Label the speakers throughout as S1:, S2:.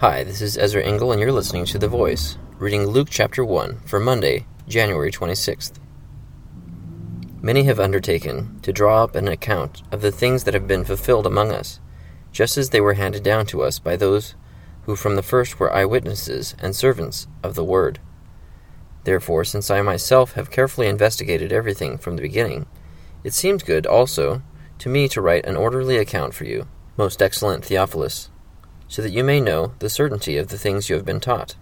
S1: Hi, this is Ezra Engel, and you're listening to The Voice, reading Luke chapter 1 for Monday, January 26th. Many have undertaken to draw up an account of the things that have been fulfilled among us, just as they were handed down to us by those who from the first were eyewitnesses and servants of the Word. Therefore, since I myself have carefully investigated everything from the beginning, it seemed good also to me to write an orderly account for you, most excellent Theophilus so that you may know the certainty of the things you have been taught.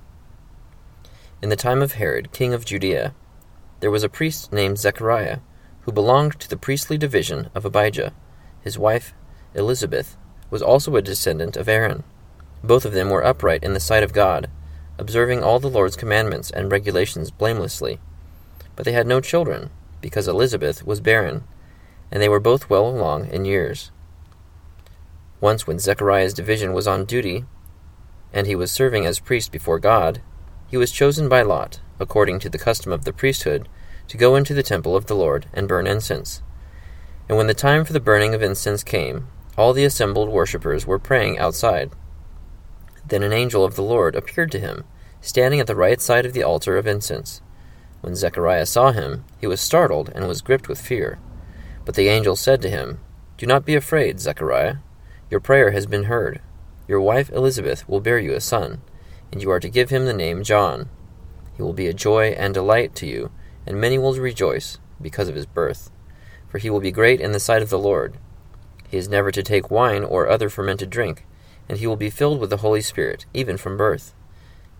S1: In the time of Herod, king of Judea, there was a priest named Zechariah, who belonged to the priestly division of Abijah. His wife, Elizabeth, was also a descendant of Aaron. Both of them were upright in the sight of God, observing all the Lord's commandments and regulations blamelessly. But they had no children, because Elizabeth was barren, and they were both well along in years. Once, when Zechariah's division was on duty, and he was serving as priest before God, he was chosen by Lot, according to the custom of the priesthood, to go into the temple of the Lord and burn incense. And when the time for the burning of incense came, all the assembled worshippers were praying outside. Then an angel of the Lord appeared to him, standing at the right side of the altar of incense. When Zechariah saw him, he was startled and was gripped with fear. But the angel said to him, Do not be afraid, Zechariah. Your prayer has been heard. Your wife Elizabeth will bear you a son, and you are to give him the name John. He will be a joy and delight to you, and many will rejoice because of his birth. For he will be great in the sight of the Lord. He is never to take wine or other fermented drink, and he will be filled with the Holy Spirit, even from birth.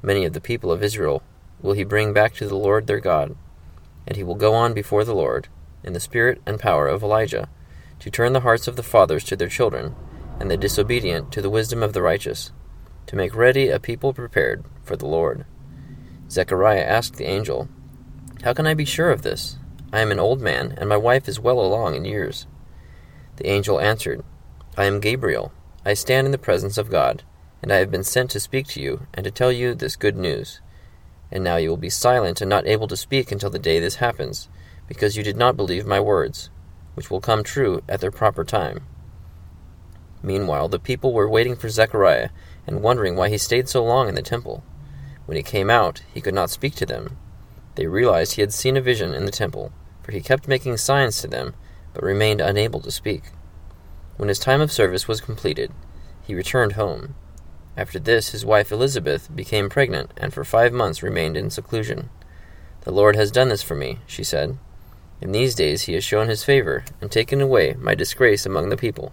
S1: Many of the people of Israel will he bring back to the Lord their God, and he will go on before the Lord, in the spirit and power of Elijah, to turn the hearts of the fathers to their children and the disobedient to the wisdom of the righteous, to make ready a people prepared for the Lord. Zechariah asked the angel, How can I be sure of this? I am an old man, and my wife is well along in years. The angel answered, I am Gabriel. I stand in the presence of God, and I have been sent to speak to you and to tell you this good news. And now you will be silent and not able to speak until the day this happens, because you did not believe my words, which will come true at their proper time. Meanwhile, the people were waiting for Zechariah and wondering why he stayed so long in the temple. When he came out, he could not speak to them. They realized he had seen a vision in the temple, for he kept making signs to them, but remained unable to speak. When his time of service was completed, he returned home. After this, his wife Elizabeth became pregnant, and for five months remained in seclusion. The Lord has done this for me, she said. In these days he has shown his favor, and taken away my disgrace among the people.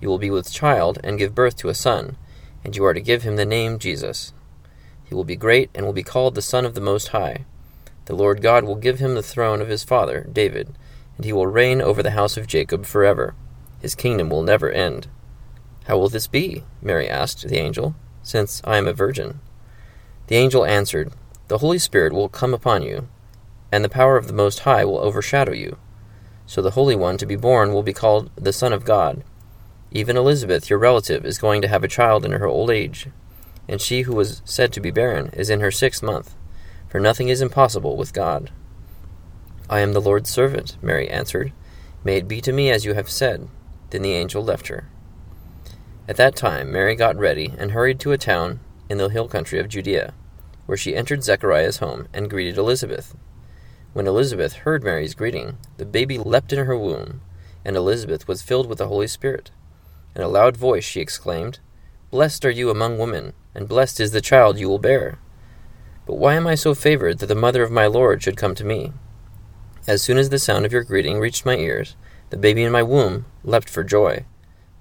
S1: You will be with child and give birth to a son, and you are to give him the name Jesus. He will be great and will be called the Son of the Most High. The Lord God will give him the throne of his father, David, and he will reign over the house of Jacob forever. His kingdom will never end. How will this be? Mary asked the angel, since I am a virgin. The angel answered, The Holy Spirit will come upon you, and the power of the Most High will overshadow you. So the Holy One to be born will be called the Son of God. Even Elizabeth, your relative, is going to have a child in her old age, and she who was said to be barren is in her sixth month, for nothing is impossible with God. I am the Lord's servant, Mary answered. May it be to me as you have said. Then the angel left her. At that time Mary got ready and hurried to a town in the hill country of Judea, where she entered Zechariah's home and greeted Elizabeth. When Elizabeth heard Mary's greeting, the baby leapt in her womb, and Elizabeth was filled with the Holy Spirit. In a loud voice she exclaimed, Blessed are you among women, and blessed is the child you will bear. But why am I so favored that the mother of my Lord should come to me? As soon as the sound of your greeting reached my ears, the baby in my womb leapt for joy.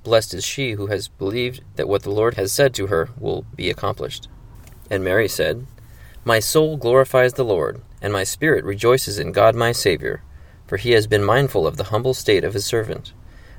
S1: Blessed is she who has believed that what the Lord has said to her will be accomplished. And Mary said, My soul glorifies the Lord, and my spirit rejoices in God my Saviour, for he has been mindful of the humble state of his servant.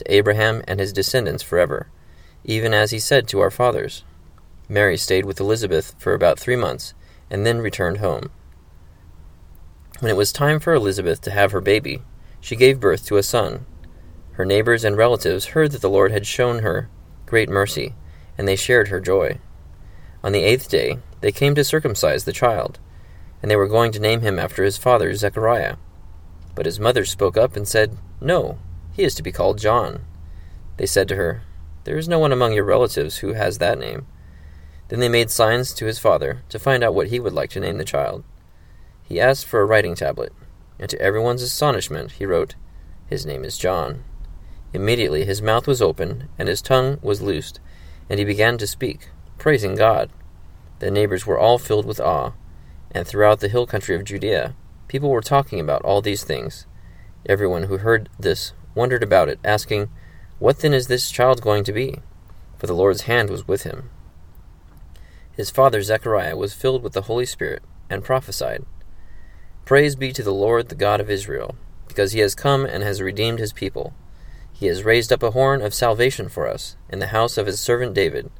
S1: to Abraham and his descendants forever, even as he said to our fathers. Mary stayed with Elizabeth for about three months, and then returned home. When it was time for Elizabeth to have her baby, she gave birth to a son. Her neighbors and relatives heard that the Lord had shown her great mercy, and they shared her joy. On the eighth day, they came to circumcise the child, and they were going to name him after his father Zechariah. But his mother spoke up and said, No, he is to be called John. They said to her, There is no one among your relatives who has that name. Then they made signs to his father to find out what he would like to name the child. He asked for a writing tablet, and to everyone's astonishment he wrote, His name is John. Immediately his mouth was open, and his tongue was loosed, and he began to speak, praising God. The neighbors were all filled with awe, and throughout the hill country of Judea people were talking about all these things. Everyone who heard this wondered about it, asking, What then is this child going to be? For the Lord's hand was with him. His father Zechariah was filled with the Holy Spirit and prophesied. Praise be to the Lord, the God of Israel, because he has come and has redeemed his people. He has raised up a horn of salvation for us in the house of his servant David,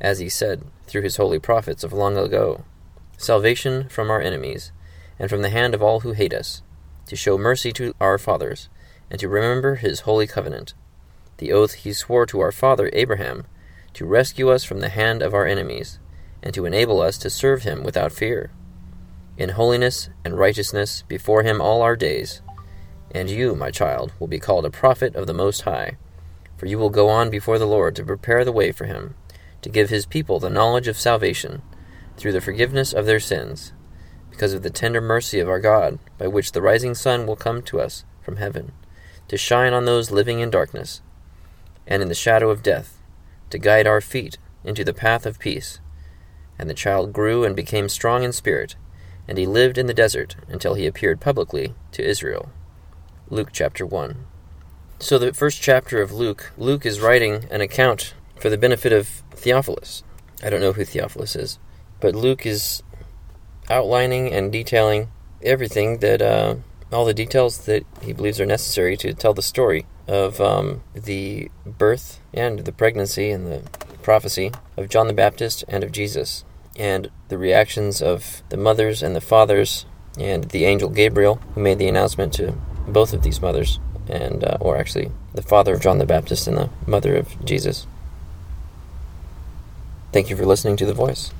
S1: as he said through his holy prophets of long ago salvation from our enemies, and from the hand of all who hate us, to show mercy to our fathers, and to remember his holy covenant, the oath he swore to our father Abraham, to rescue us from the hand of our enemies and to enable us to serve him without fear, in holiness and righteousness before him all our days. And you, my child, will be called a prophet of the Most High, for you will go on before the Lord to prepare the way for him, to give his people the knowledge of salvation, through the forgiveness of their sins, because of the tender mercy of our God, by which the rising sun will come to us from heaven, to shine on those living in darkness, and in the shadow of death, to guide our feet into the path of peace. And the child grew and became strong in spirit, and he lived in the desert until he appeared publicly to Israel. Luke chapter 1. So, the first chapter of Luke, Luke is writing an account for the benefit of Theophilus. I don't know who Theophilus is, but Luke is outlining and detailing everything that, uh, all the details that he believes are necessary to tell the story of um, the birth and the pregnancy and the prophecy of John the Baptist and of Jesus and the reactions of the mothers and the fathers and the angel Gabriel, who made the announcement to both of these mothers, and uh, or actually the father of John the Baptist and the mother of Jesus. Thank you for listening to The Voice.